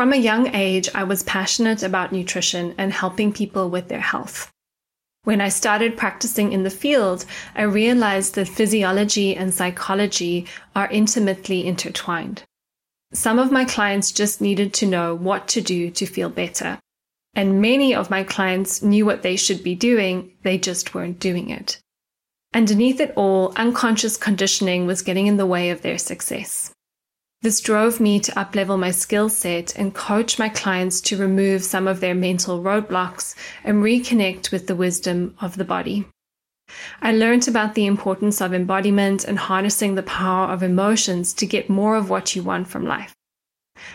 From a young age, I was passionate about nutrition and helping people with their health. When I started practicing in the field, I realized that physiology and psychology are intimately intertwined. Some of my clients just needed to know what to do to feel better. And many of my clients knew what they should be doing, they just weren't doing it. Underneath it all, unconscious conditioning was getting in the way of their success. This drove me to uplevel my skill set and coach my clients to remove some of their mental roadblocks and reconnect with the wisdom of the body. I learned about the importance of embodiment and harnessing the power of emotions to get more of what you want from life.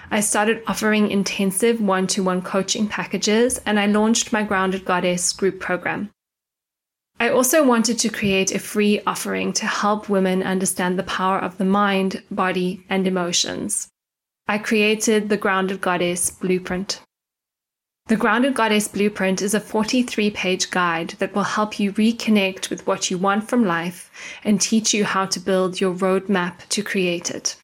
I started offering intensive one to one coaching packages and I launched my Grounded Goddess group program. I also wanted to create a free offering to help women understand the power of the mind, body, and emotions. I created the Grounded Goddess Blueprint. The Grounded Goddess Blueprint is a 43 page guide that will help you reconnect with what you want from life and teach you how to build your roadmap to create it.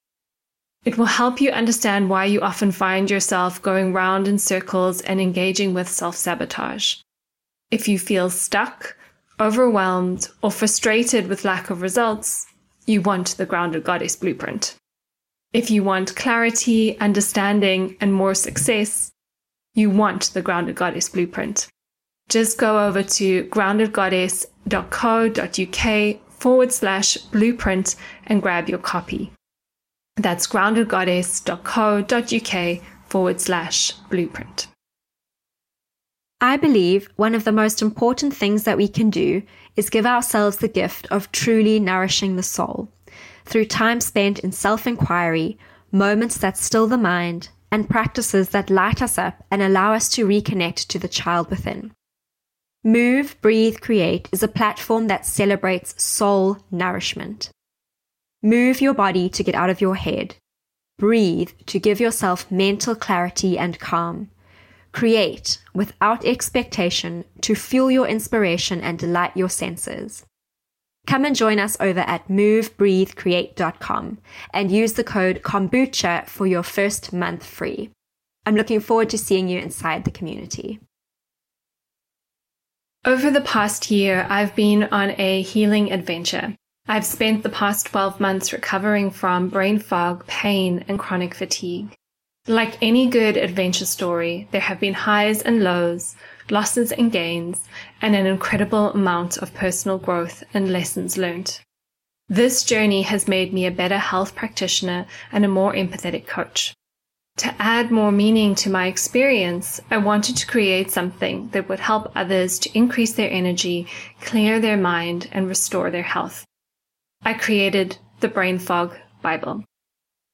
It will help you understand why you often find yourself going round in circles and engaging with self sabotage. If you feel stuck, overwhelmed, or frustrated with lack of results, you want the Grounded Goddess Blueprint. If you want clarity, understanding, and more success, you want the Grounded Goddess Blueprint. Just go over to groundedgoddess.co.uk forward slash blueprint and grab your copy. That's groundedgoddess.co.uk forward slash blueprint. I believe one of the most important things that we can do is give ourselves the gift of truly nourishing the soul through time spent in self inquiry, moments that still the mind, and practices that light us up and allow us to reconnect to the child within. Move, Breathe, Create is a platform that celebrates soul nourishment. Move your body to get out of your head. Breathe to give yourself mental clarity and calm Create without expectation to fuel your inspiration and delight your senses. Come and join us over at movebreathecreate.com and use the code kombucha for your first month free. I'm looking forward to seeing you inside the community. Over the past year, I've been on a healing adventure. I've spent the past 12 months recovering from brain fog, pain, and chronic fatigue. Like any good adventure story, there have been highs and lows, losses and gains, and an incredible amount of personal growth and lessons learned. This journey has made me a better health practitioner and a more empathetic coach. To add more meaning to my experience, I wanted to create something that would help others to increase their energy, clear their mind, and restore their health. I created the Brain Fog Bible.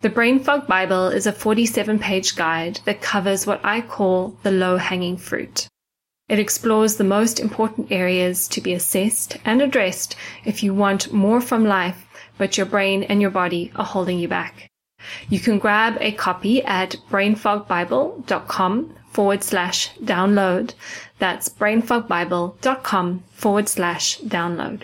The Brain Fog Bible is a 47 page guide that covers what I call the low hanging fruit. It explores the most important areas to be assessed and addressed if you want more from life, but your brain and your body are holding you back. You can grab a copy at brainfogbible.com forward slash download. That's brainfogbible.com forward slash download.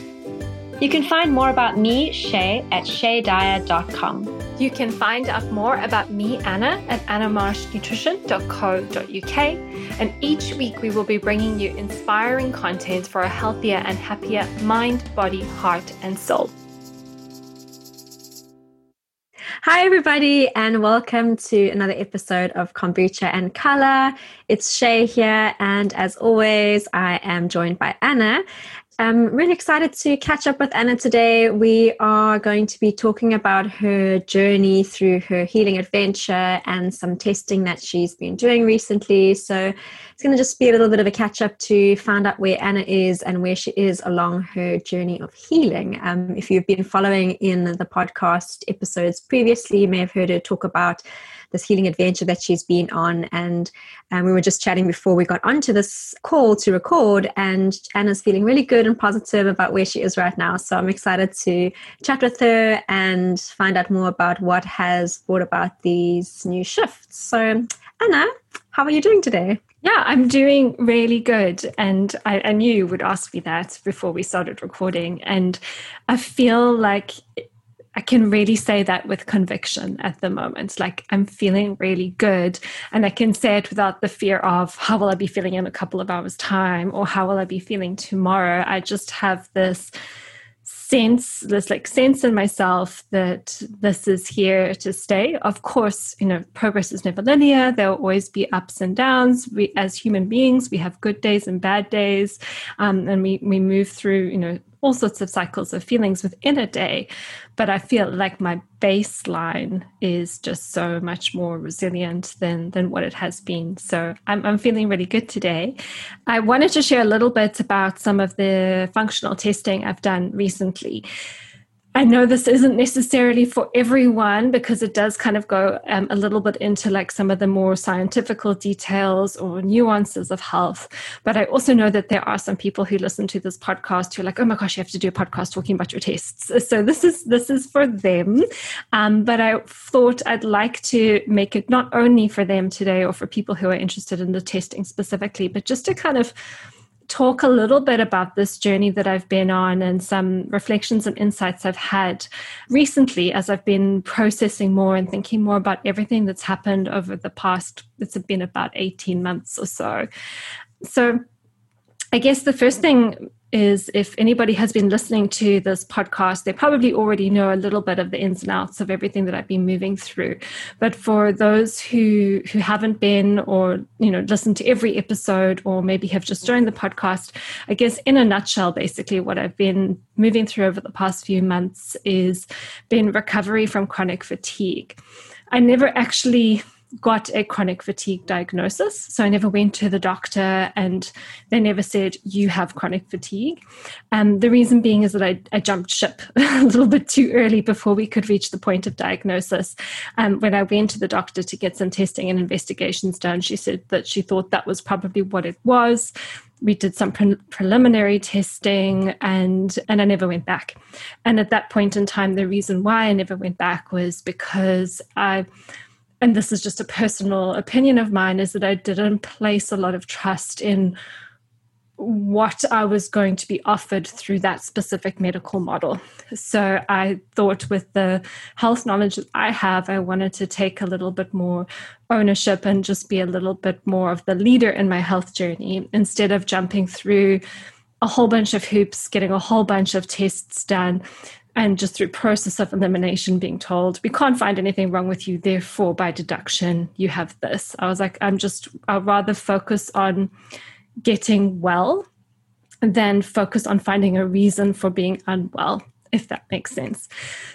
You can find more about me, Shay, at shaydyer.com. You can find out more about me, Anna, at annamarshnutrition.co.uk. And each week we will be bringing you inspiring content for a healthier and happier mind, body, heart, and soul. Hi, everybody, and welcome to another episode of Kombucha and Color. It's Shay here, and as always, I am joined by Anna. I'm really excited to catch up with Anna today. We are going to be talking about her journey through her healing adventure and some testing that she's been doing recently. So it's going to just be a little bit of a catch up to find out where Anna is and where she is along her journey of healing. Um, if you've been following in the podcast episodes previously, you may have heard her talk about this healing adventure that she's been on. And um, we were just chatting before we got onto this call to record, and Anna's feeling really good and positive about where she is right now. So I'm excited to chat with her and find out more about what has brought about these new shifts. So, Anna, how are you doing today? Yeah, I'm doing really good. And I, I, knew you would ask me that before we started recording. And I feel like I can really say that with conviction at the moment. Like I'm feeling really good. And I can say it without the fear of how will I be feeling in a couple of hours' time or how will I be feeling tomorrow. I just have this sense this like sense in myself that this is here to stay of course you know progress is never linear there will always be ups and downs we as human beings we have good days and bad days um, and we we move through you know all sorts of cycles of feelings within a day. But I feel like my baseline is just so much more resilient than, than what it has been. So I'm, I'm feeling really good today. I wanted to share a little bit about some of the functional testing I've done recently. I know this isn't necessarily for everyone because it does kind of go um, a little bit into like some of the more scientifical details or nuances of health. But I also know that there are some people who listen to this podcast who are like, "Oh my gosh, you have to do a podcast talking about your tests." So this is this is for them. Um, but I thought I'd like to make it not only for them today or for people who are interested in the testing specifically, but just to kind of talk a little bit about this journey that I've been on and some reflections and insights I've had recently as I've been processing more and thinking more about everything that's happened over the past, it's been about 18 months or so. So, I guess the first thing is if anybody has been listening to this podcast, they probably already know a little bit of the ins and outs of everything that I've been moving through. But for those who who haven't been or you know listened to every episode or maybe have just joined the podcast, I guess in a nutshell, basically what I've been moving through over the past few months is been recovery from chronic fatigue. I never actually got a chronic fatigue diagnosis. So I never went to the doctor and they never said, You have chronic fatigue. And um, the reason being is that I, I, jumped ship a little bit too early before we could reach the point of diagnosis. And um, when I went to the doctor to get some testing and investigations done, she said that she thought that was probably what it was we did some pre- preliminary testing and and I never went back. And at that point in time the reason why I never went back was because I and this is just a personal opinion of mine, is that I didn't place a lot of trust in what I was going to be offered through that specific medical model. So I thought, with the health knowledge that I have, I wanted to take a little bit more ownership and just be a little bit more of the leader in my health journey instead of jumping through a whole bunch of hoops, getting a whole bunch of tests done, and just through process of elimination being told we can't find anything wrong with you therefore by deduction you have this. I was like i'm just i'd rather focus on getting well than focus on finding a reason for being unwell if that makes sense.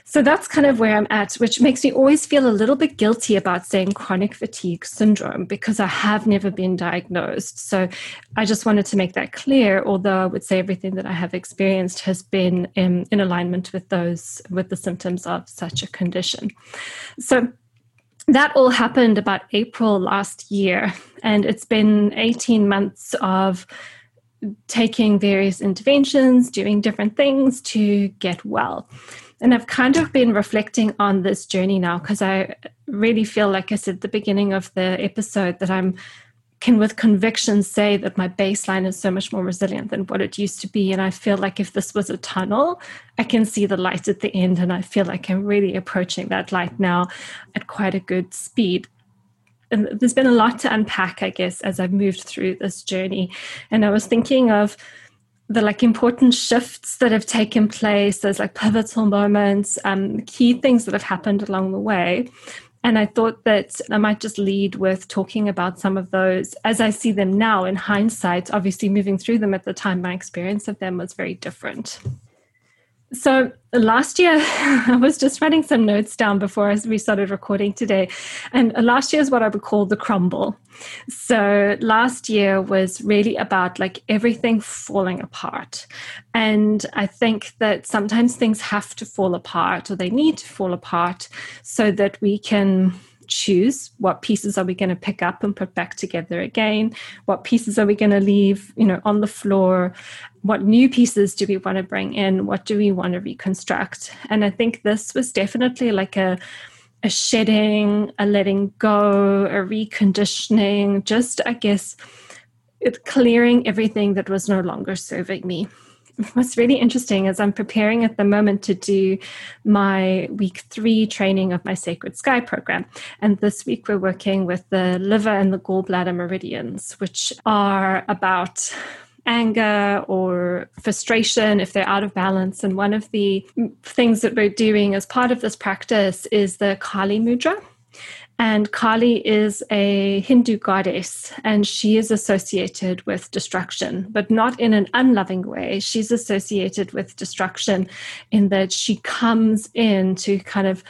So that's kind of where I'm at, which makes me always feel a little bit guilty about saying chronic fatigue syndrome because I have never been diagnosed. So I just wanted to make that clear, although I would say everything that I have experienced has been in, in alignment with those, with the symptoms of such a condition. So that all happened about April last year, and it's been 18 months of taking various interventions, doing different things to get well. And I've kind of been reflecting on this journey now because I really feel, like I said at the beginning of the episode, that I'm can with conviction say that my baseline is so much more resilient than what it used to be. And I feel like if this was a tunnel, I can see the light at the end. And I feel like I'm really approaching that light now at quite a good speed and there's been a lot to unpack, I guess, as I've moved through this journey. And I was thinking of the like important shifts that have taken place, those like pivotal moments, um, key things that have happened along the way. And I thought that I might just lead with talking about some of those as I see them now in hindsight. Obviously, moving through them at the time, my experience of them was very different. So last year, I was just writing some notes down before we started recording today. And last year is what I would call the crumble. So last year was really about like everything falling apart. And I think that sometimes things have to fall apart or they need to fall apart so that we can choose what pieces are we going to pick up and put back together again? What pieces are we going to leave you know on the floor? What new pieces do we want to bring in? What do we want to reconstruct? And i think this was definitely like a a shedding a letting go a reconditioning just i guess it clearing everything that was no longer serving me what's really interesting is I'm preparing at the moment to do my week three training of my Sacred Sky program. And this week we're working with the liver and the gallbladder meridians, which are about anger or frustration if they're out of balance. And one of the things that we're doing as part of this practice is the Kali Mudra. And Kali is a Hindu goddess, and she is associated with destruction, but not in an unloving way. She's associated with destruction in that she comes in to kind of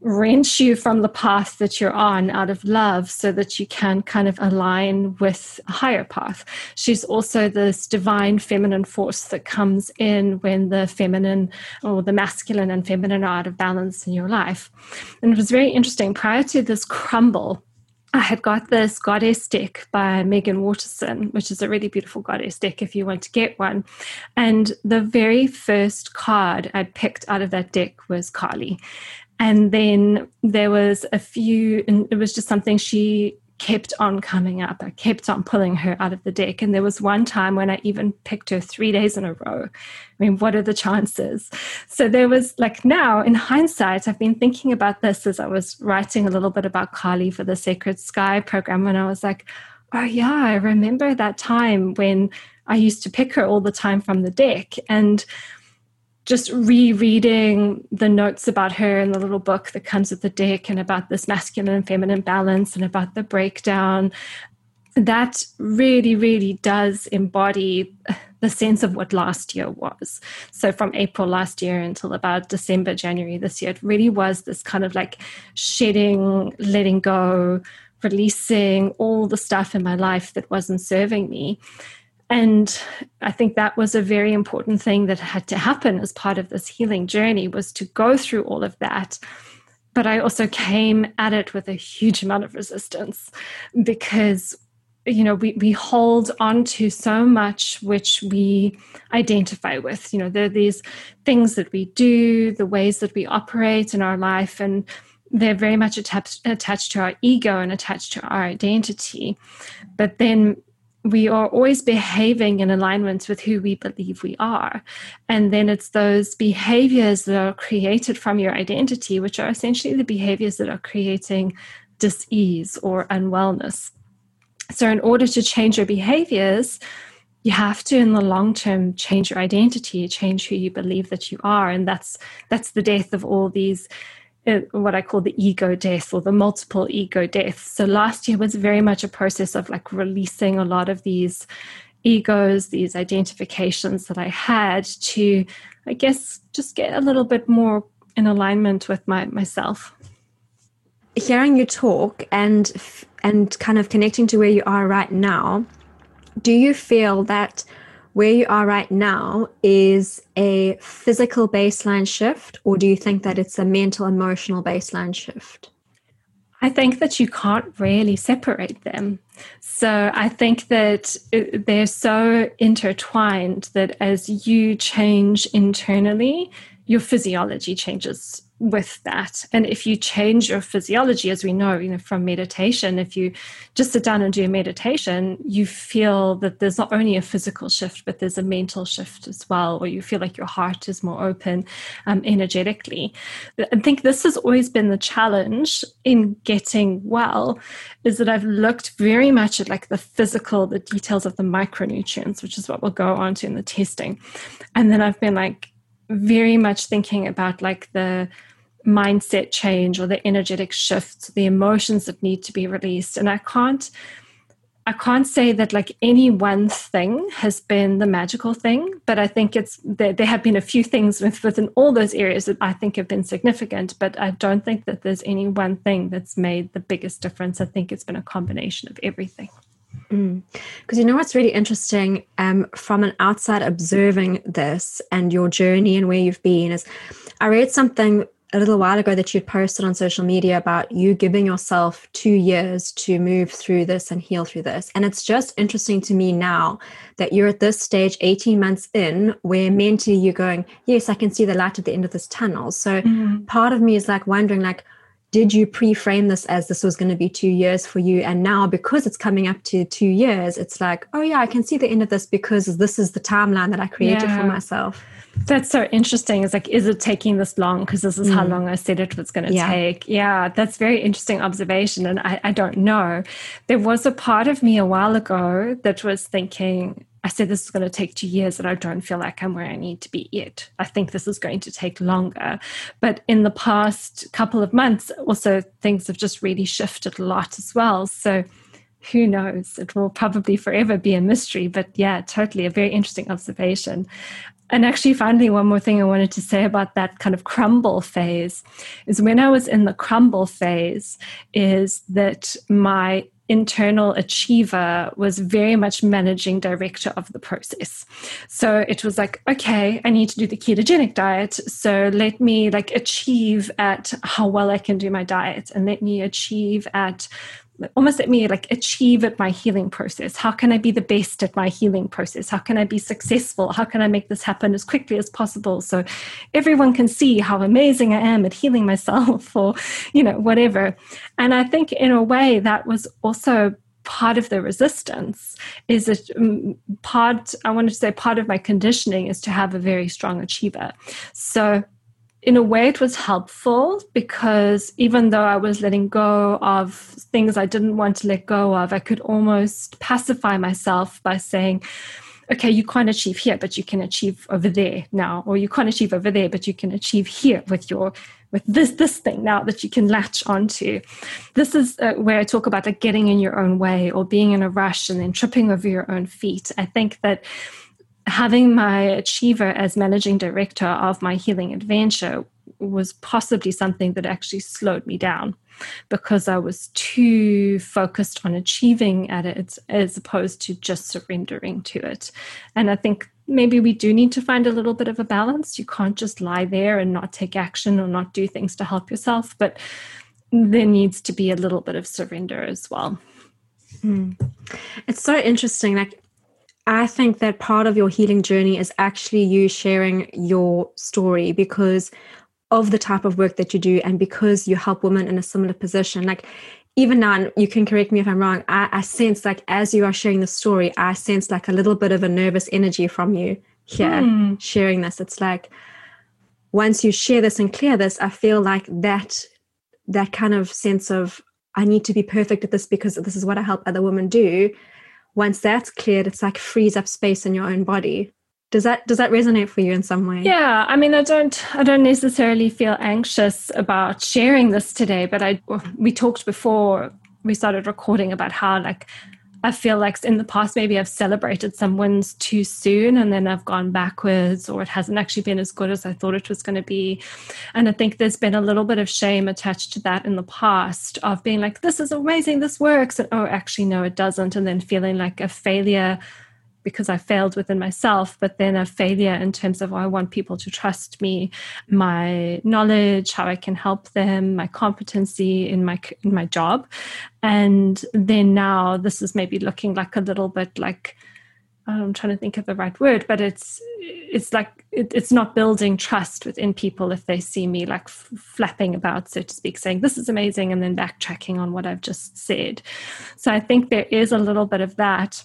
wrench you from the path that you're on out of love so that you can kind of align with a higher path. She's also this divine feminine force that comes in when the feminine or the masculine and feminine are out of balance in your life. And it was very interesting. Prior to this crumble, I had got this goddess deck by Meggan Watterson, which is a really beautiful goddess deck if you want to get one. And the very first card I'd picked out of that deck was Kali. And then there was a few, and it was just something she kept on coming up. I kept on pulling her out of the deck. And there was one time when I even picked her three days in a row. I mean, what are the chances? So there was like now, in hindsight, I've been thinking about this as I was writing a little bit about Kali for the Sacred Sky program. And I was like, oh, yeah, I remember that time when I used to pick her all the time from the deck. And just rereading the notes about her in the little book that comes with the deck and about this masculine and feminine balance and about the breakdown that really really does embody the sense of what last year was. So from april last year until about december january this year it really was this kind of like shedding letting go releasing all the stuff in my life that wasn't serving me and i think that was a very important thing that had to happen as part of this healing journey was to go through all of that. But i also came at it with a huge amount of resistance because you know we, we hold on to so much which we identify with. You know there are these things that we do the ways that we operate in our life and they're very much attached attached to our ego and attached to our identity. But then we are always behaving in alignment with who we believe we are. And then it's those behaviors that are created from your identity, which are essentially the behaviors that are creating dis-ease or unwellness. So, in order to change your behaviors, you have to in the long term change your identity change who you believe that you are and that's that's the death of all these Uh, what I call the ego death or the multiple ego deaths. So last year was very much a process of like releasing a lot of these egos, these identifications that I had to, I guess, just get a little bit more in alignment with my myself. Hearing you talk and and kind of connecting to where you are right now, do you feel that where you are right now is a physical baseline shift, or do you think that it's a mental, emotional baseline shift? I think that you can't really separate them. So I think that uh, they're so intertwined that as you change internally, your physiology changes with that. And if you change your physiology, as we know, you know, from meditation, if you just sit down and do a meditation, you feel that there's not only a physical shift, but there's a mental shift as well, or you feel like your heart is more open um, energetically. I think this has always been the challenge in getting well, is that I've looked very much at like the physical, the details of the micronutrients, which is what we'll go on to in the testing. And then I've been like, very much thinking about like the mindset change or the energetic shifts, the emotions that need to be released. And I can't I can't say that like any one thing has been the magical thing, but I think it's there, there have been a few things with, within all those areas that I think have been significant, but I don't think that there's any one thing that's made the biggest difference. I think it's been a combination of everything. Because mm. you know what's really interesting um, from an outside observing this and your journey and where you've been is I read something a little while ago that you'd posted on social media about you giving yourself two years to move through this and heal through this. And it's just interesting to me now that you're at this stage, 18 months in, where mentally you're going, Yes, I can see the light at the end of this tunnel. So mm-hmm. part of me is like wondering, like, did you pre-frame this as this was going to be two years for you and now because it's coming up to two years it's like oh yeah i can see the end of this because this is the timeline that i created yeah. for myself that's so interesting. It's like, is it taking this long? Because this is mm. how long I said it was going to yeah. take. Yeah, that's very interesting observation. And I, I don't know. There was a part of me a while ago that was thinking, I said this is going to take two years, and I don't feel like I'm where I need to be yet. I think this is going to take longer. But in the past couple of months, also things have just really shifted a lot as well. So who knows? It will probably forever be a mystery. But yeah, totally a very interesting observation. And actually, finally, one more thing I wanted to say about that kind of crumble phase is when I was in the crumble phase, is that my internal achiever was very much managing director of the process. So it was like, okay, I need to do the ketogenic diet. So let me like achieve at how well I can do my diet and let me achieve at almost let me like achieve at my healing process. How can i be the best at my healing process? How can i be successful? How can i make this happen as quickly as possible so everyone can see how amazing i am at healing myself or you know whatever? And i think in a way that was also part of the resistance is that mm, part i wanted to say part of my conditioning is to have a very strong achiever. So in a way, it was helpful because even though I was letting go of things I didn't want to let go of, I could almost pacify myself by saying, okay, you can't achieve here, but you can achieve over there now, or you can't achieve over there, but you can achieve here with your with this this thing now that you can latch onto. This is uh, where I talk about like getting in your own way or being in a rush and then tripping over your own feet. I think that having my achiever as managing director of my healing adventure was possibly something that actually slowed me down because I was too focused on achieving at it as opposed to just surrendering to it. And I think maybe we do need to find a little bit of a balance. You can't just lie there and not take action or not do things to help yourself, but there needs to be a little bit of surrender as well. Mm. It's so interesting. Like I think that part of your healing journey is actually you sharing your story because of the type of work that you do and because you help women in a similar position. Like, even now, you can correct me if I'm wrong, I, I sense like as you are sharing the story, I sense like a little bit of a nervous energy from you here hmm. sharing this. It's like once you share this and clear this, I feel like that that kind of sense of I need to be perfect at this because this is what I help other women do once that's cleared, it's like frees up space in your own body. Does that does that resonate for you in some way? Yeah, I mean, I don't I don't necessarily feel anxious about sharing this today, but I we talked before we started recording about how like I feel like in the past, maybe I've celebrated some wins too soon and then I've gone backwards or it hasn't actually been as good as I thought it was going to be. And I think there's been a little bit of shame attached to that in the past of being like, this is amazing, this works. And oh, actually, no, it doesn't. And then feeling like a failure because I failed within myself, but then a failure in terms of oh, I want people to trust me, my knowledge, how I can help them, my competency in my in my job, and then now this is maybe looking like a little bit like I'm trying to think of the right word, but it's it's like it, it's not building trust within people if they see me like f- flapping about, so to speak, saying this is amazing and then backtracking on what I've just said. So I think there is a little bit of that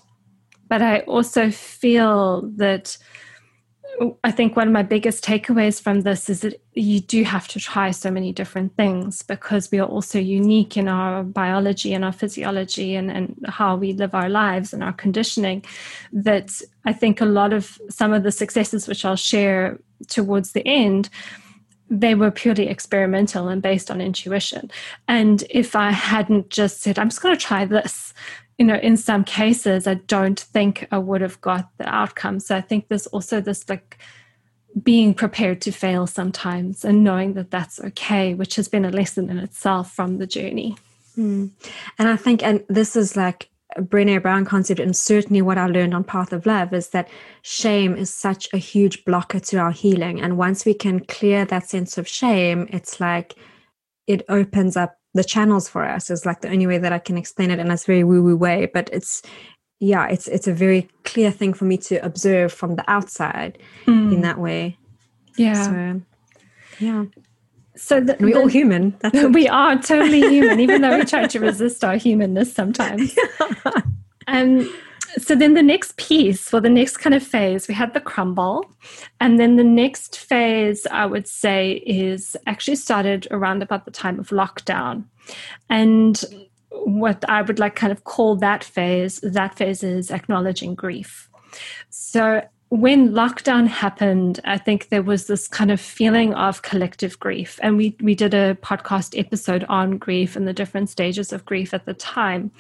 but I also feel that I think one of my biggest takeaways from this is that you do have to try so many different things because we are also unique in our biology and our physiology and, and how we live our lives and our conditioning. That I think a lot of some of the successes, which I'll share towards the end, they were purely experimental and based on intuition. And if I hadn't just said, I'm just going to try this, you know, in some cases, I don't think I would have got the outcome. So I think there's also this like being prepared to fail sometimes and knowing that that's okay, which has been a lesson in itself from the journey. Mm. And I think, and this is like Brene Brown concept, and certainly what I learned on Path of Love, is that shame is such a huge blocker to our healing. And once we can clear that sense of shame, it's like it opens up the channels for us. Is like the only way that I can explain it, and it's very woo woo way, but it's yeah, it's it's a very clear thing for me to observe from the outside mm. in that way. Yeah. So, yeah. So the, we're the, all human. That's we are totally human, even though we try to resist our humanness sometimes. Um, so then the next piece, or the next kind of phase, we had the crumble. And then the next phase, I would say, is actually started around about the time of lockdown. And what I would like kind of call that phase, that phase is acknowledging grief. So when lockdown happened, I think there was this kind of feeling of collective grief. And we, we did a podcast episode on grief and the different stages of grief at the time.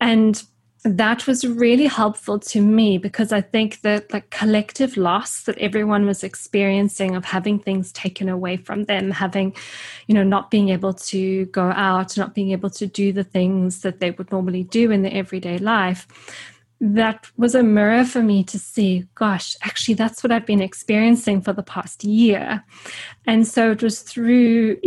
And that was really helpful to me because I think that like collective loss that everyone was experiencing of having things taken away from them, having, you know, not being able to go out, not being able to do the things that they would normally do in their everyday life that was a mirror for me to see, gosh, actually, that's what I've been experiencing for the past year. And so it was through,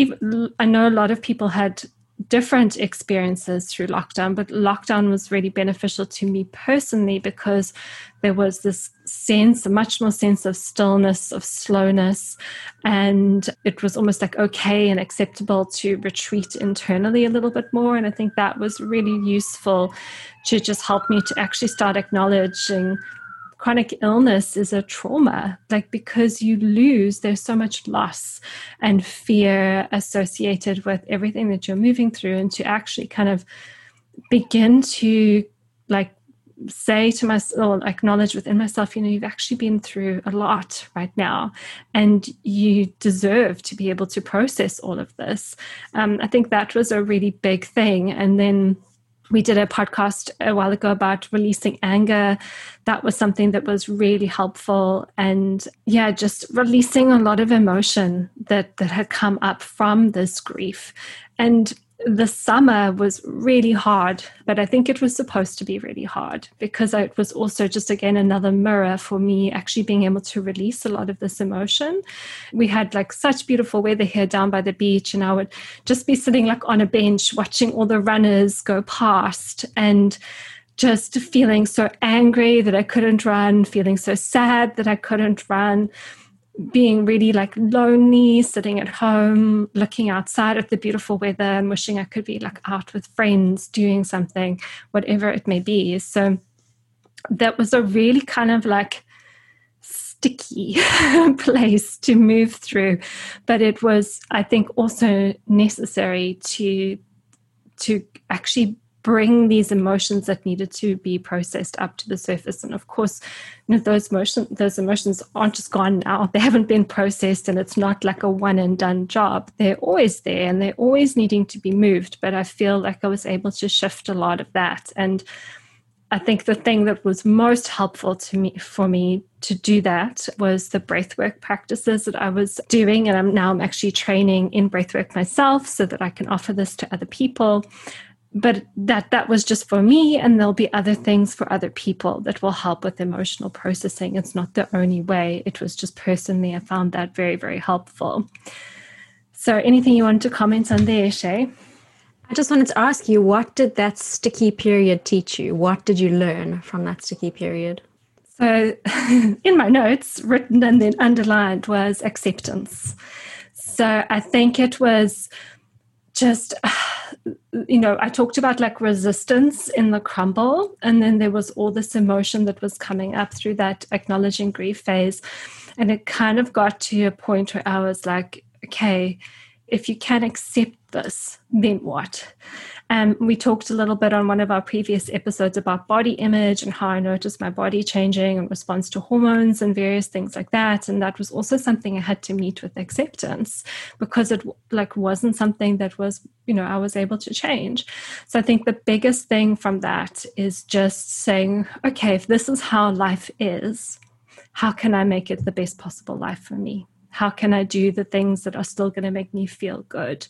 I know a lot of people had different experiences through lockdown, but lockdown was really beneficial to me personally because there was this sense, a much more sense of stillness, of slowness, and it was almost like okay and acceptable to retreat internally a little bit more. And I think that was really useful to just help me to actually start acknowledging chronic illness is a trauma. Like because you lose there's so much loss and fear associated with everything that you're moving through. And to actually kind of begin to like say to myself acknowledge within myself you know you've actually been through a lot right now and you deserve to be able to process all of this. Um, i think that was a really big thing. And then we did a podcast a while ago about releasing anger. That was something that was really helpful. And yeah, just releasing a lot of emotion that, that had come up from this grief. And the summer was really hard, but I think it was supposed to be really hard because it was also just again another mirror for me actually being able to release a lot of this emotion. We had like such beautiful weather here down by the beach, and I would just be sitting like on a bench watching all the runners go past and just feeling so angry that I couldn't run, feeling so sad that I couldn't run being really like lonely, sitting at home, looking outside at the beautiful weather and wishing I could be like out with friends doing something, whatever it may be. So that was a really kind of like sticky place to move through. But it was, I think, also necessary to to actually bring these emotions that needed to be processed up to the surface. And of course you know those emotions those emotions aren't just gone now. They haven't been processed and it's not like a one and done job. They're always there and they're always needing to be moved. But i feel like i was able to shift a lot of that. And I think the thing that was most helpful to me for me to do that was the breathwork practices that I was doing. And I'm now I'm actually training in breathwork myself so that I can offer this to other people but that that was just for me and there'll be other things for other people that will help with emotional processing. It's not the only way. It was just personally i found that very very helpful. So anything you want to comment on there shay? I just wanted to ask you what did that sticky period teach you? What did you learn from that sticky period? So in my notes written and then underlined was acceptance. So i think it was just you know i talked about like resistance in the crumble and then there was all this emotion that was coming up through that acknowledging grief phase. And it kind of got to a point where i was like okay if you can accept this then what um, we talked a little bit on one of our previous episodes about body image and how I noticed my body changing in response to hormones and various things like that. And that was also something I had to meet with acceptance because it like wasn't something that was, you know, I was able to change. So I think the biggest thing from that is just saying, okay, if this is how life is, how can I make it the best possible life for me? How can I do the things that are still going to make me feel good?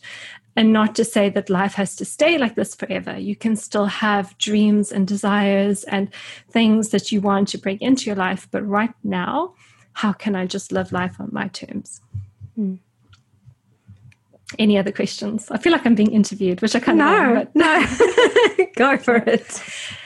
And not to say that life has to stay like this forever. You can still have dreams and desires and things that you want to bring into your life. But right now, how can I just live life on my terms? Mm. Any other questions? I feel like I'm being interviewed, which I kind of no, am, no, go for it.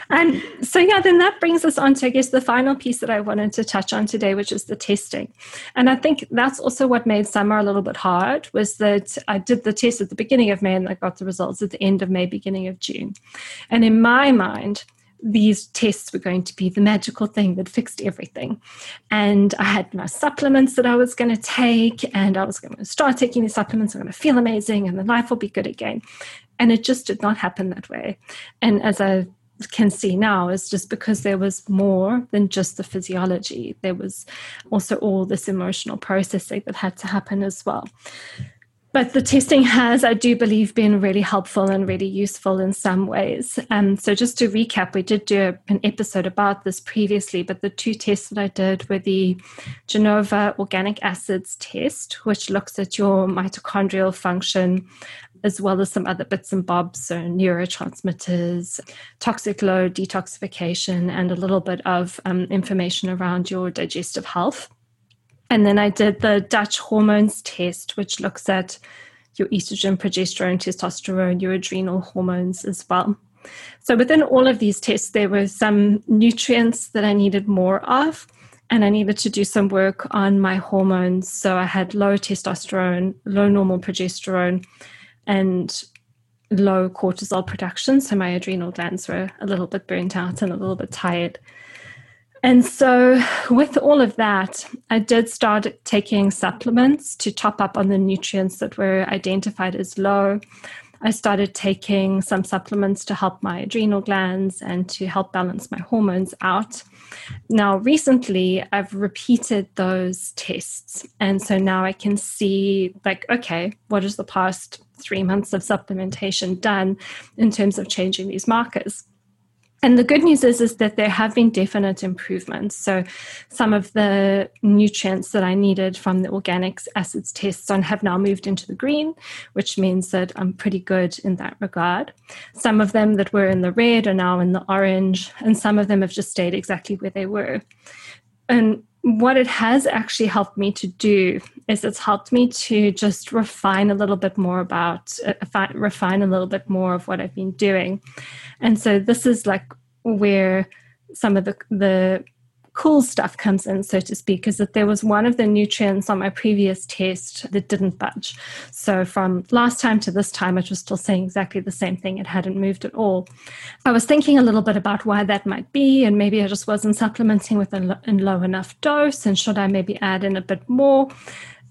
And so, yeah, then that brings us on to, I guess, the final piece that I wanted to touch on today, which is the testing. And I think that's also what made summer a little bit hard was that I did the test at the beginning of May and I got the results at the end of May, beginning of June. And in my mind, these tests were going to be the magical thing that fixed everything. And I had my supplements that I was going to take, and I was going to start taking these supplements. I'm going to feel amazing, and the life will be good again. And it just did not happen that way. And as I can see now is just because there was more than just the physiology. There was also all this emotional processing that had to happen as well. But the testing has, I do believe, been really helpful and really useful in some ways. Um, so, just to recap, we did do an episode about this previously, but the two tests that I did were the Genova Organic Acids test, which looks at your mitochondrial function, as well as some other bits and bobs, so neurotransmitters, toxic load detoxification, and a little bit of um, information around your digestive health. And then I did the Dutch hormones test, which looks at your estrogen, progesterone, testosterone, your adrenal hormones as well. So within all of these tests, there were some nutrients that I needed more of, and I needed to do some work on my hormones. So I had low testosterone, low normal progesterone, and low cortisol production. So my adrenal glands were a little bit burnt out and a little bit tired. And so, with all of that, I did start taking supplements to top up on the nutrients that were identified as low. I started taking some supplements to help my adrenal glands and to help balance my hormones out. Now, recently, I've repeated those tests. And so now I can see, like, okay, what has the past three months of supplementation done in terms of changing these markers? And the good news is, is that there have been definite improvements. So some of the nutrients that I needed from the organics acids tests on have now moved into the green, which means that I'm pretty good in that regard. Some of them that were in the red are now in the orange, and some of them have just stayed exactly where they were. And what it has actually helped me to do is it's helped me to just refine a little bit more about uh, refine a little bit more of what I've been doing. And so this is like where some of the the cool stuff comes in, so to speak, is that there was one of the nutrients on my previous test that didn't budge. So from last time to this time, it was still saying exactly the same thing. It hadn't moved at all. I was thinking a little bit about why that might be, and maybe I just wasn't supplementing with a low enough dose, and should I maybe add in a bit more?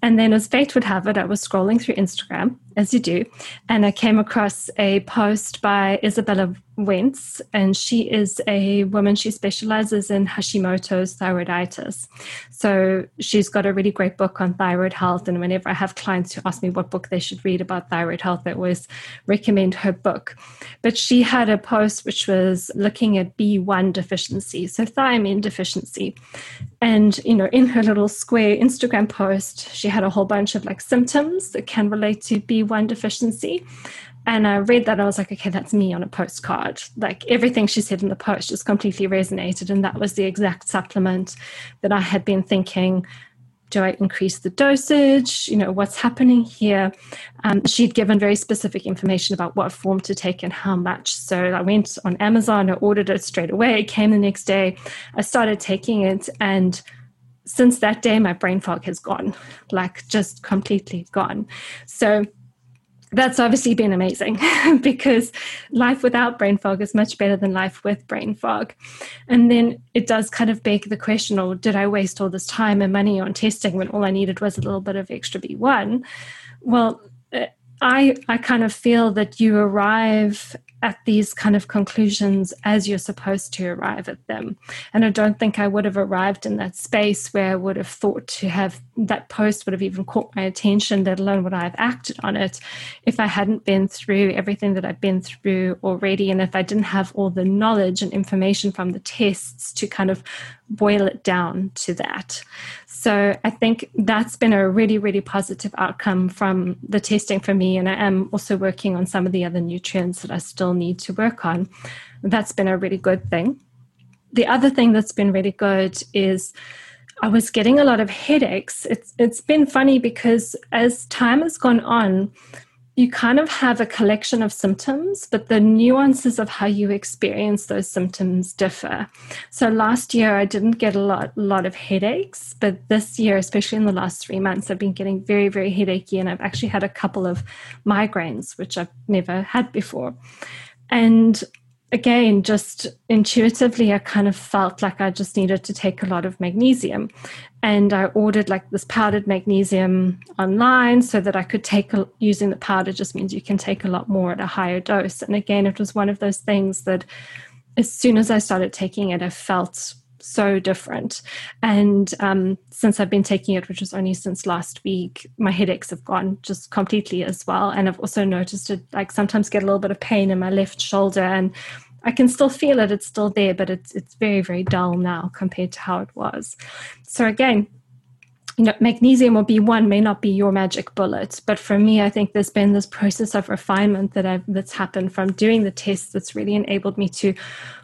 And then, as fate would have it, I was scrolling through Instagram, as you do, and I came across a post by Izabella Wentz, and she is a woman, she specializes in Hashimoto's thyroiditis. So she's got a really great book on thyroid health. And whenever I have clients who ask me what book they should read about thyroid health, I always recommend her book. But she had a post which was looking at B1 deficiency, so thiamine deficiency. And, you know, in her little square Instagram post, she had a whole bunch of like symptoms that can relate to B1 deficiency. And I read that, I was like, okay, that's me on a postcard. Like everything she said in the post just completely resonated. And that was the exact supplement that I had been thinking do I increase the dosage? You know, what's happening here? Um, she'd given very specific information about what form to take and how much. So I went on Amazon, I ordered it straight away. It came the next day. I started taking it. And since that day, my brain fog has gone, like just completely gone. So that's obviously been amazing because life without brain fog is much better than life with brain fog. And then it does kind of beg the question or did I waste all this time and money on testing when all I needed was a little bit of extra B1? Well, uh, I, I kind of feel that you arrive at these kind of conclusions as you're supposed to arrive at them. And I don't think I would have arrived in that space where I would have thought to have that post would have even caught my attention, let alone would I have acted on it if I hadn't been through everything that I've been through already. And if I didn't have all the knowledge and information from the tests to kind of boil it down to that. So I think that's been a really, really positive outcome from the testing for me. And I am also working on some of the other nutrients that I still need to work on. That's been a really good thing. The other thing that's been really good is I was getting a lot of headaches. It's it's been funny because as time has gone on, you kind of have a collection of symptoms, but the nuances of how you experience those symptoms differ. So last year I didn't get a lot, lot of headaches, but this year, especially in the last three months, I've been getting very, very headachy, and I've actually had a couple of migraines, which I've never had before. And again, just intuitively, I kind of felt like I just needed to take a lot of magnesium. And I ordered like this powdered magnesium online so that I could take a, using the powder just means you can take a lot more at a higher dose. And again, it was one of those things that as soon as I started taking it, I felt so different. And um, since I've been taking it, which was only since last week, my headaches have gone just completely as well. And I've also noticed it like sometimes get a little bit of pain in my left shoulder and I can still feel it, it's still there, but it's it's very, very dull now compared to how it was. So again, you know, magnesium or B1 may not be your magic bullet, but for me, I think there's been this process of refinement that I've that's happened from doing the tests that's really enabled me to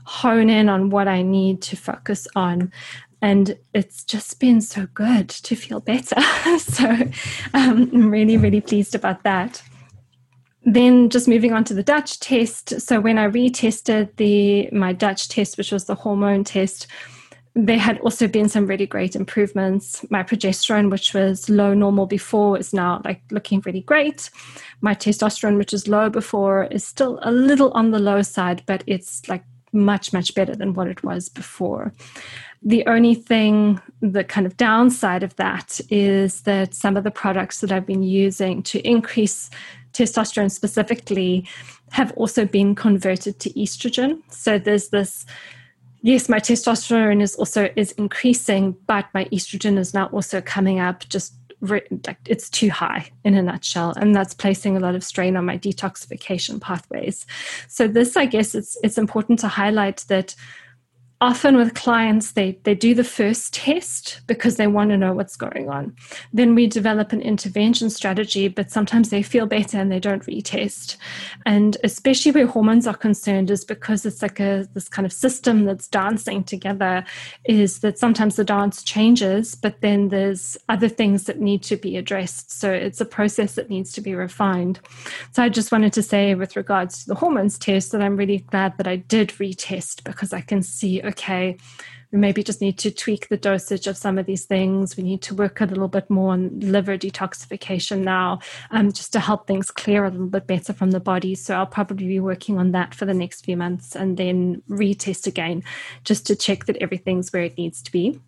hone in on what I need to focus on. And it's just been so good to feel better. so um, I'm really, really pleased about that. Then just moving on to the Dutch test. So when I retested the my Dutch test, which was the hormone test, there had also been some really great improvements. My progesterone, which was low normal before, is now like looking really great. My testosterone, which is low before, is still a little on the low side, but it's like much, much better than what it was before. The only thing, the kind of downside of that is that some of the products that I've been using to increase testosterone specifically have also been converted to estrogen. So there's this yes, my testosterone is also is increasing, but my estrogen is now also coming up just it's too high in a nutshell and that's placing a lot of strain on my detoxification pathways. So this i guess it's it's important to highlight that often with clients they they do the first test because they want to know what's going on. Then we develop an intervention strategy but sometimes they feel better and they don't retest. And especially where hormones are concerned is because it's like a this kind of system that's dancing together is that sometimes the dance changes but then there's other things that need to be addressed. So it's a process that needs to be refined. So i just wanted to say with regards to the hormones test that i'm really glad that i did retest because i can see okay, we maybe just need to tweak the dosage of some of these things. We need to work a little bit more on liver detoxification now, um, just to help things clear a little bit better from the body. So I'll probably be working on that for the next few months and then retest again just to check that everything's where it needs to be.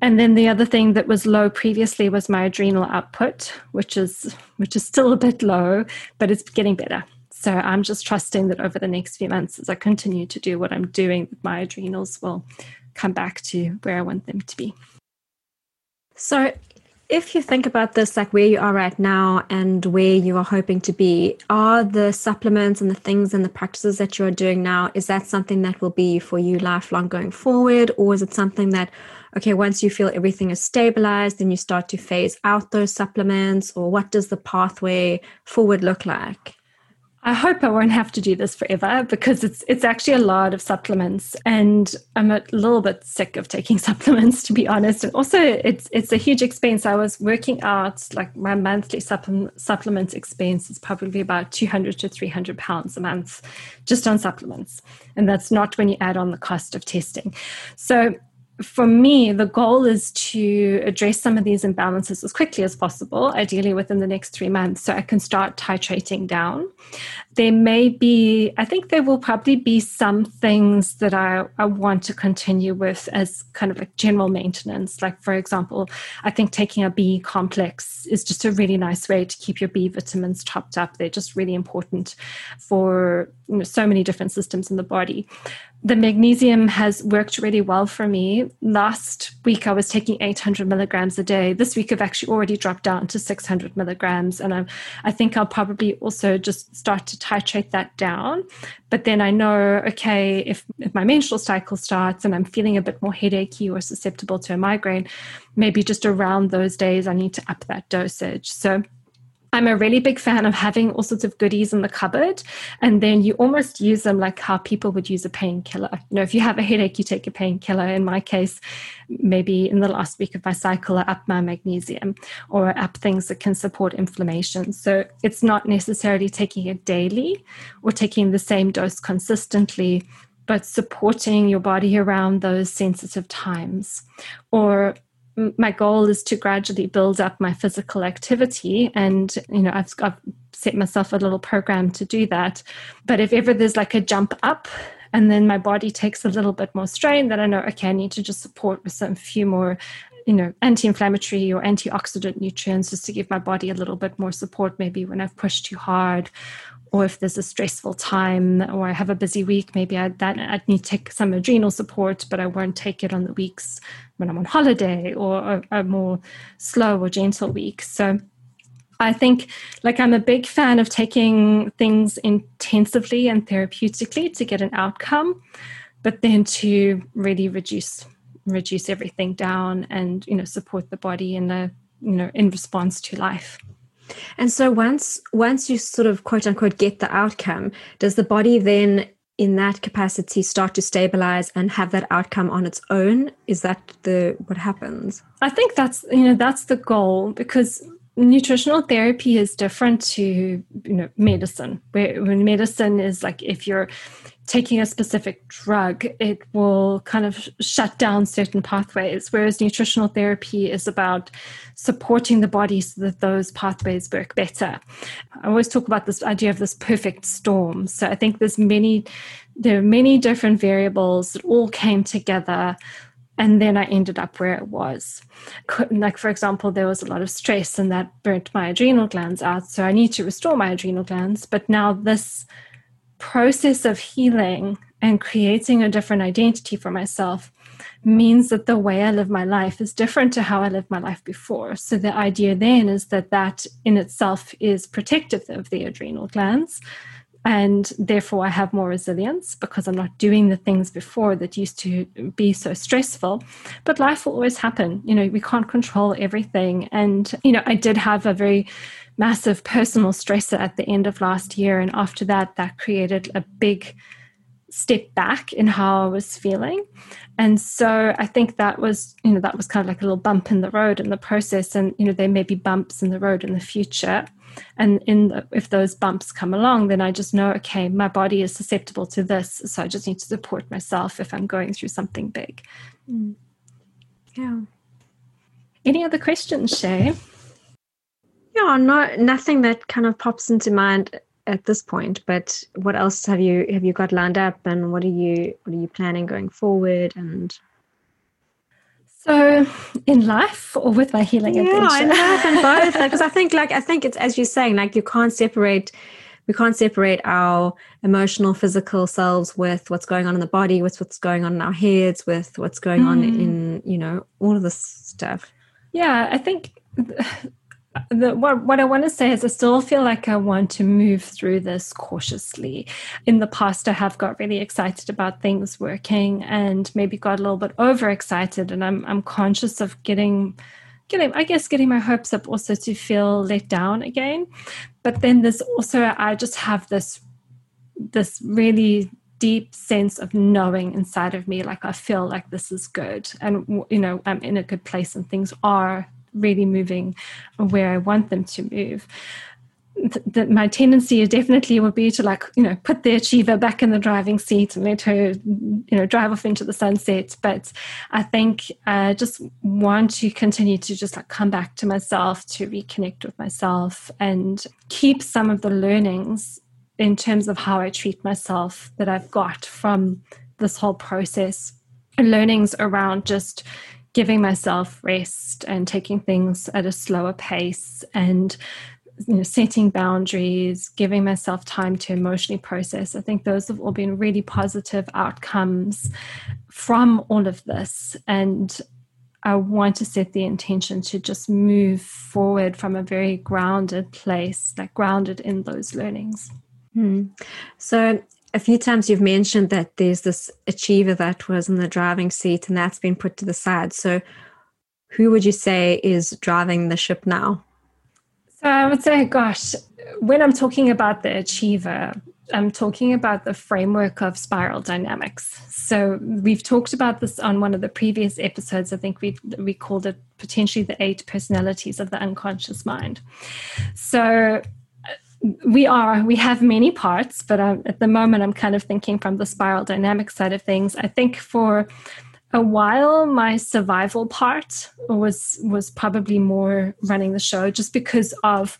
And then the other thing that was low previously was my adrenal output, which is which is still a bit low, but it's getting better. So I'm just trusting that over the next few months, as I continue to do what I'm doing, my adrenals will come back to where I want them to be. So, if you think about this, like where you are right now and where you are hoping to be, are the supplements and the things and the practices that you are doing now, is that something that will be for you lifelong going forward? Or is it something that, okay, once you feel everything is stabilized, then you start to phase out those supplements? Or what does the pathway forward look like? I hope I won't have to do this forever because it's it's actually a lot of supplements and I'm a little bit sick of taking supplements to be honest. And also it's it's a huge expense. I was working out like my monthly supplement expense is probably about 200 to 300 pounds a month just on supplements. And that's not when you add on the cost of testing. So for me, the goal is to address some of these imbalances as quickly as possible, ideally within the next three months, so I can start titrating down. There may be, I think there will probably be some things that I, I want to continue with as kind of like general maintenance. Like, for example, I think taking a B complex is just a really nice way to keep your B vitamins topped up. They're just really important for you know, so many different systems in the body the magnesium has worked really well for me. Last week I was taking 800 milligrams a day. This week I've actually already dropped down to 600 milligrams, and I'm, I think I'll probably also just start to titrate that down. But then I know, okay, if, if my menstrual cycle starts and I'm feeling a bit more headachy or susceptible to a migraine, maybe just around those days I need to up that dosage. So I'm a really big fan of having all sorts of goodies in the cupboard, and then you almost use them like how people would use a painkiller. You know, if you have a headache, you take a painkiller. In my case, maybe in the last week of my cycle, I up my magnesium or up things that can support inflammation. So it's not necessarily taking it daily or taking the same dose consistently, but supporting your body around those sensitive times or my goal is to gradually build up my physical activity and you know I've, I've set myself a little program to do that. But if ever there's like a jump up and then my body takes a little bit more strain then i know okay i need to just support with some few more you know anti-inflammatory or antioxidant nutrients just to give my body a little bit more support maybe when i've pushed too hard or if there's a stressful time or I have a busy week, maybe I that I need to take some adrenal support, but I won't take it on the weeks when I'm on holiday or a, a more slow or gentle week. So I think like I'm a big fan of taking things intensively and therapeutically to get an outcome, but then to really reduce reduce everything down and you know support the body in the you know in response to life. And so once once you sort of quote unquote get the outcome, does the body then in that capacity start to stabilize and have that outcome on its own? Is that the what happens? I think that's you know that's the goal because nutritional therapy is different to you know medicine where when medicine is like if you're taking a specific drug, it will kind of shut down certain pathways. Whereas nutritional therapy is about supporting the body so that those pathways work better. I always talk about this idea of this perfect storm. So I think there's many, there are many different variables that all came together and then I ended up where it was. Like, for example, there was a lot of stress and that burnt my adrenal glands out. So I need to restore my adrenal glands. But now this process of healing and creating a different identity for myself means that the way I live my life is different to how I lived my life before. So the idea then is that that in itself is protective of the adrenal glands. And therefore, I have more resilience because I'm not doing the things before that used to be so stressful. But life will always happen. You know, we can't control everything. And, you know, I did have a very massive personal stressor at the end of last year. And after that, that created a big step back in how I was feeling. And so I think that was, you know, that was kind of like a little bump in the road in the process. And, you know, there may be bumps in the road in the future. And in the, if those bumps come along, then I just know, okay, my body is susceptible to this. So I just need to support myself if I'm going through something big. Mm. Yeah. Any other questions, Shay? Yeah, not nothing that kind of pops into mind at this point. But what else have you have you got lined up, and what are you what are you planning going forward? And so, in life or with my healing yeah, adventure? in life and both. Because I think, like, I think it's as you're saying, like, you can't separate. We can't separate our emotional, physical selves with what's going on in the body, with what's going on in our heads, with what's going mm. on in, you know, all of this stuff. Yeah, I think the, what, what I want to say is I still feel like I want to move through this cautiously. In the past, I have got really excited about things working and maybe got a little bit overexcited, and I'm I'm conscious of getting getting I guess getting my hopes up also to feel let down again. But then there's also I just have this this really deep sense of knowing inside of me like I feel like this is good and you know I'm in a good place and things are really moving where I want them to move. that my tendency definitely would be to like you know put the achiever back in the driving seat and let her you know drive off into the sunset but i think i just want to continue to just like come back to myself to reconnect with myself and keep some of the learnings in terms of how i treat myself that i've got from this whole process learnings around just giving myself rest and taking things at a slower pace and you know, setting boundaries, giving myself time to emotionally process. I think those have all been really positive outcomes from all of this. And I want to set the intention to just move forward from a very grounded place, like grounded in those learnings. Hmm. So, a few times you've mentioned that there's this achiever that was in the driving seat and that's been put to the side. So, who would you say is driving the ship now? So I would say, gosh, when I'm talking about the achiever, I'm talking about the framework of spiral dynamics. So we've talked about this on one of the previous episodes. I think we we called it potentially the eight personalities of the unconscious mind. So we are we have many parts, but I'm, at the moment I'm kind of thinking from the spiral dynamic side of things. I think for a while my survival part was was probably more running the show just because of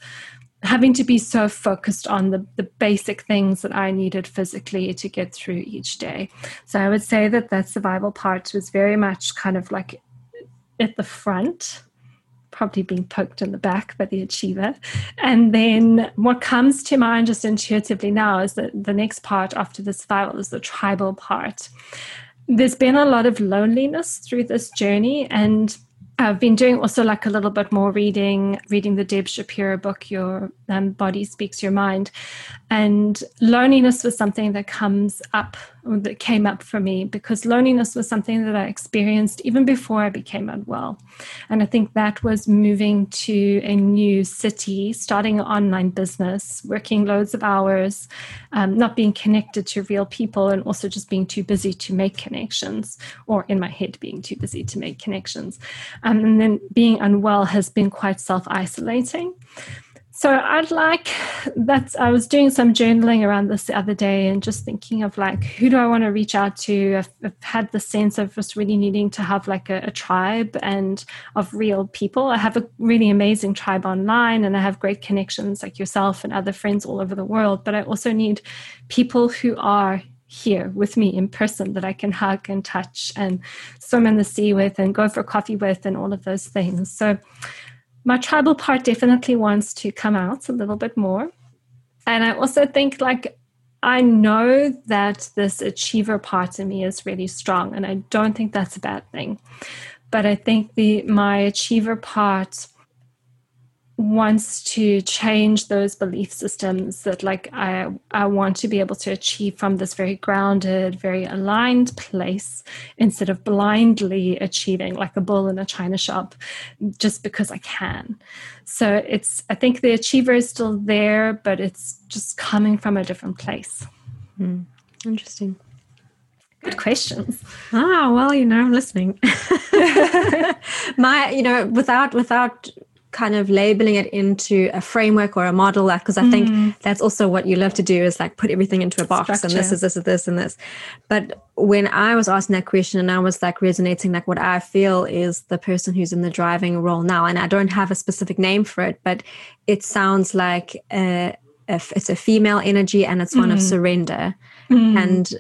having to be so focused on the, the basic things that I needed physically to get through each day. So I would say that that survival part was very much kind of like at the front, probably being poked in the back by the achiever. And then what comes to mind just intuitively now is that the next part after the survival is the tribal part there's been a lot of loneliness through this journey and I've been doing also like a little bit more reading, reading the Deb Shapiro book, Your um, Body Speaks Your Mind. And loneliness was something that comes up, that came up for me because loneliness was something that I experienced even before I became unwell. And I think that was moving to a new city, starting an online business, working loads of hours, um, not being connected to real people, and also just being too busy to make connections, or in my head, being too busy to make connections. Um, and then being unwell has been quite self isolating. So I'd like that. I was doing some journaling around this the other day and just thinking of like, who do I want to reach out to? I've, I've had the sense of just really needing to have like a, a, tribe and of real people. I have a really amazing tribe online and I have great connections like yourself and other friends all over the world. But I also need people who are here with me in person that I can hug and touch and swim in the sea with and go for coffee with and all of those things. So my tribal part definitely wants to come out a little bit more. And I also think like I know that this achiever part in me is really strong, and I don't think that's a bad thing. But I think the my achiever part wants to change those belief systems that like I I want to be able to achieve from this very grounded, very aligned place instead of blindly achieving like a bull in a china shop just because I can. So it's I think the achiever is still there, but it's just coming from a different place. Hmm. Interesting. Good questions. Ah, well, you know, I'm listening. My, you know, without without kind of labeling it into a framework or a model that because i think mm. that's also what you love to do is like put everything into a box Structure. and this is this is this and this but when i was asking that question and i was like resonating like what i feel is the person who's in the driving role now and i don't have a specific name for it but it sounds like a, a it's a female energy and it's mm. one of mm. surrender mm. and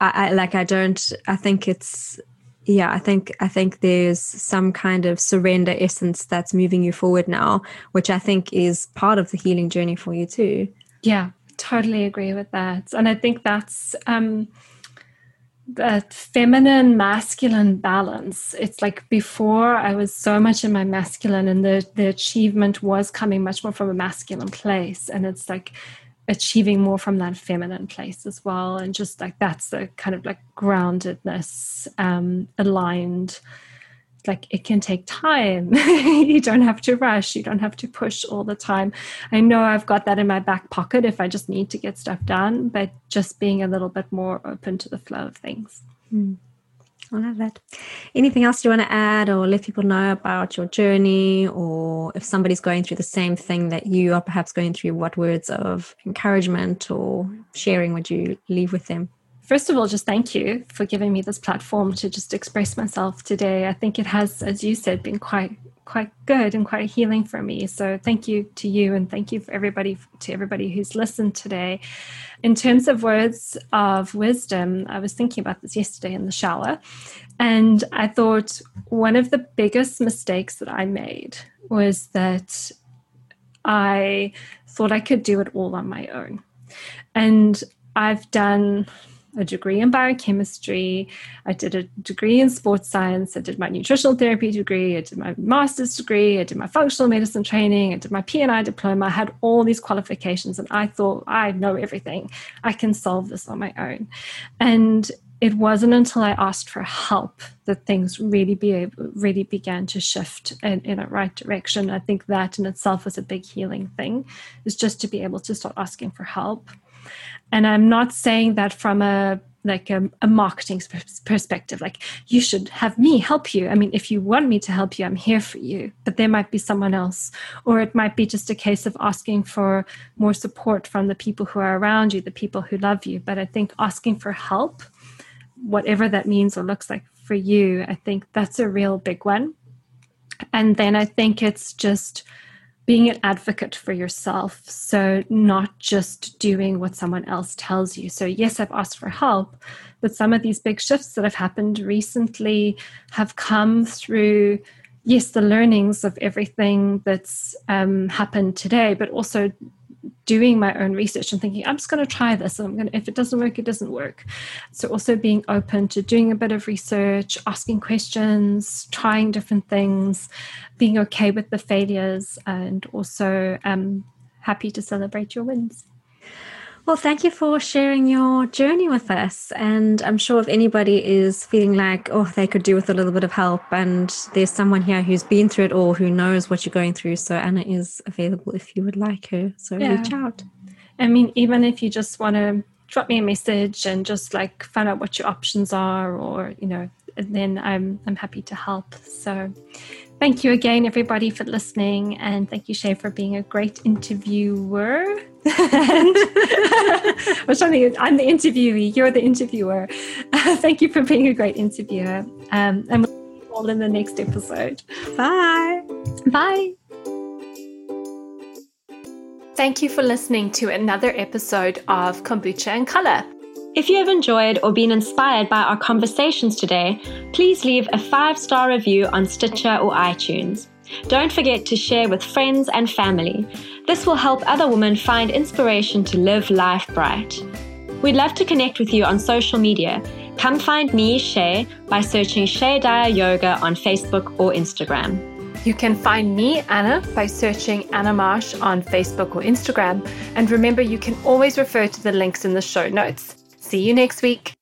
I, I like i don't i think it's yeah i think i think there's some kind of surrender essence that's moving you forward now which i think is part of the healing journey for you too. Yeah totally agree with that. And i think that's um that feminine masculine balance. It's like before i was so much in my masculine and the the achievement was coming much more from a masculine place. And it's like achieving more from that feminine place as well. And just like that's the kind of like groundedness um aligned like it can take time. You don't have to rush. You don't have to push all the time. I know i've got that in my back pocket if i just need to get stuff done but just being a little bit more open to the flow of things. Mm. I love that. Anything else you want to add or let people know about your journey, or if somebody's going through the same thing that you are perhaps going through, what words of encouragement or sharing would you leave with them? First of all, just thank you for giving me this platform to just express myself today. I think it has, as you said, been quite quite good and quite healing for me. So thank you to you and thank you for everybody to everybody who's listened today. In terms of words of wisdom, I was thinking about this yesterday in the shower and I thought one of the biggest mistakes that I made was that I thought I could do it all on my own. And I've done a degree in biochemistry. I did a degree in sports science. I did my nutritional therapy degree. I did my master's degree. I did my functional medicine training. I did my PNI diploma. I had all these qualifications, and I thought I know everything. I can solve this on my own. And it wasn't until I asked for help that things really be able, really began to shift in, in a right direction. I think that in itself was a big healing thing, is just to be able to start asking for help and i'm not saying that from a like a, a, marketing perspective like you should have me help you. I mean if you want me to help you i'm here for you. But there might be someone else. Or it might be just a case of asking for more support from the people who are around you the people who love you. But i think asking for help whatever that means or looks like for you i think that's a real big one. And then i think it's just being an advocate for yourself. So, not just doing what someone else tells you. So, yes, I've asked for help, but some of these big shifts that have happened recently have come through, yes, the learnings of everything that's um, happened today, but also doing my own research and thinking i'm just going to try this and i'm going to if it doesn't work it doesn't work. So also being open to doing a bit of research asking questions trying different things being okay with the failures and also um, happy to celebrate your wins well, thank you for sharing your journey with us. And I'm sure if anybody is feeling like, oh, they could do with a little bit of help, and there's someone here who's been through it all, who knows what you're going through. So Anna is available if you would like her. So yeah. reach out. I mean, even if you just want to drop me a message and just like find out what your options are, or, you know, then I'm, I'm happy to help. So thank you again, everybody, for listening. And thank you, Shay, for being a great interviewer and which I'm the, I'm the interviewee, you're the interviewer. Uh, thank you for being a great interviewer. Um, and we'll see you all in the next episode. Bye. Bye. Thank you for listening to another episode of Kombucha and Color. If you have enjoyed or been inspired by our conversations today, please leave a five star review on Stitcher or iTunes. Don't forget to share with friends and family. This will help other women find inspiration to live life bright. We'd love to connect with you on social media. Come find me, Shay, by searching Shay Dyer Yoga on Facebook or Instagram. You can find me, Anna, by searching Anna Marsh on Facebook or Instagram. And remember, you can always refer to the links in the show notes. See you next week.